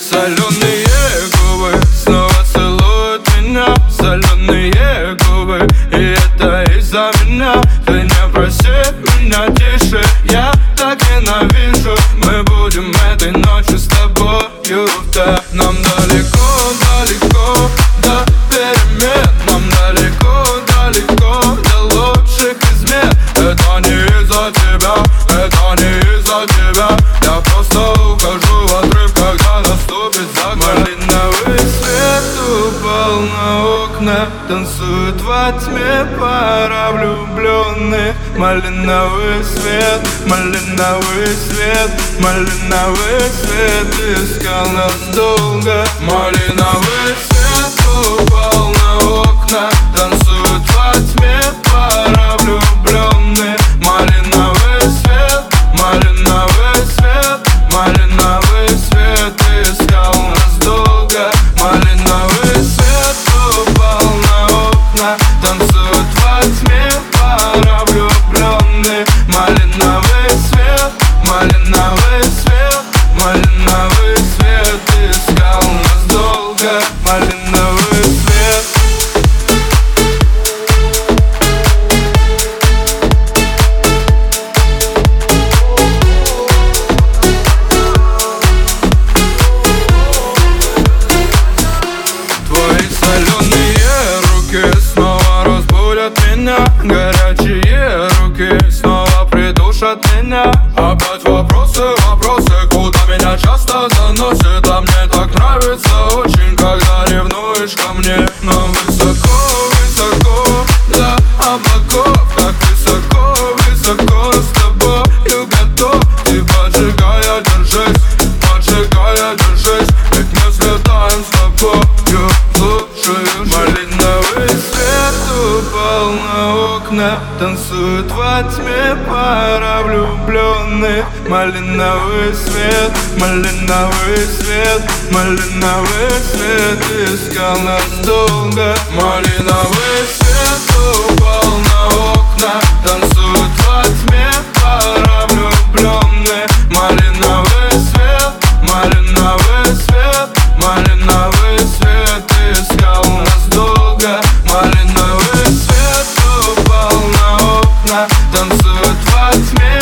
соленые губы Снова целуют меня. Соленые на окна Танцуют во тьме пара влюбленных Малиновый свет, малиновый свет Малиновый свет искал нас долго. Малиновый свет упал Твои соленые руки снова разбудят меня. Горячие руки снова придушат меня. Опять вопросы, вопросы. ко мне, но вы окна Танцуют во тьме пара влюбленных Малиновый свет, малиновый свет Малиновый свет искал нас долго. Малиновый Smell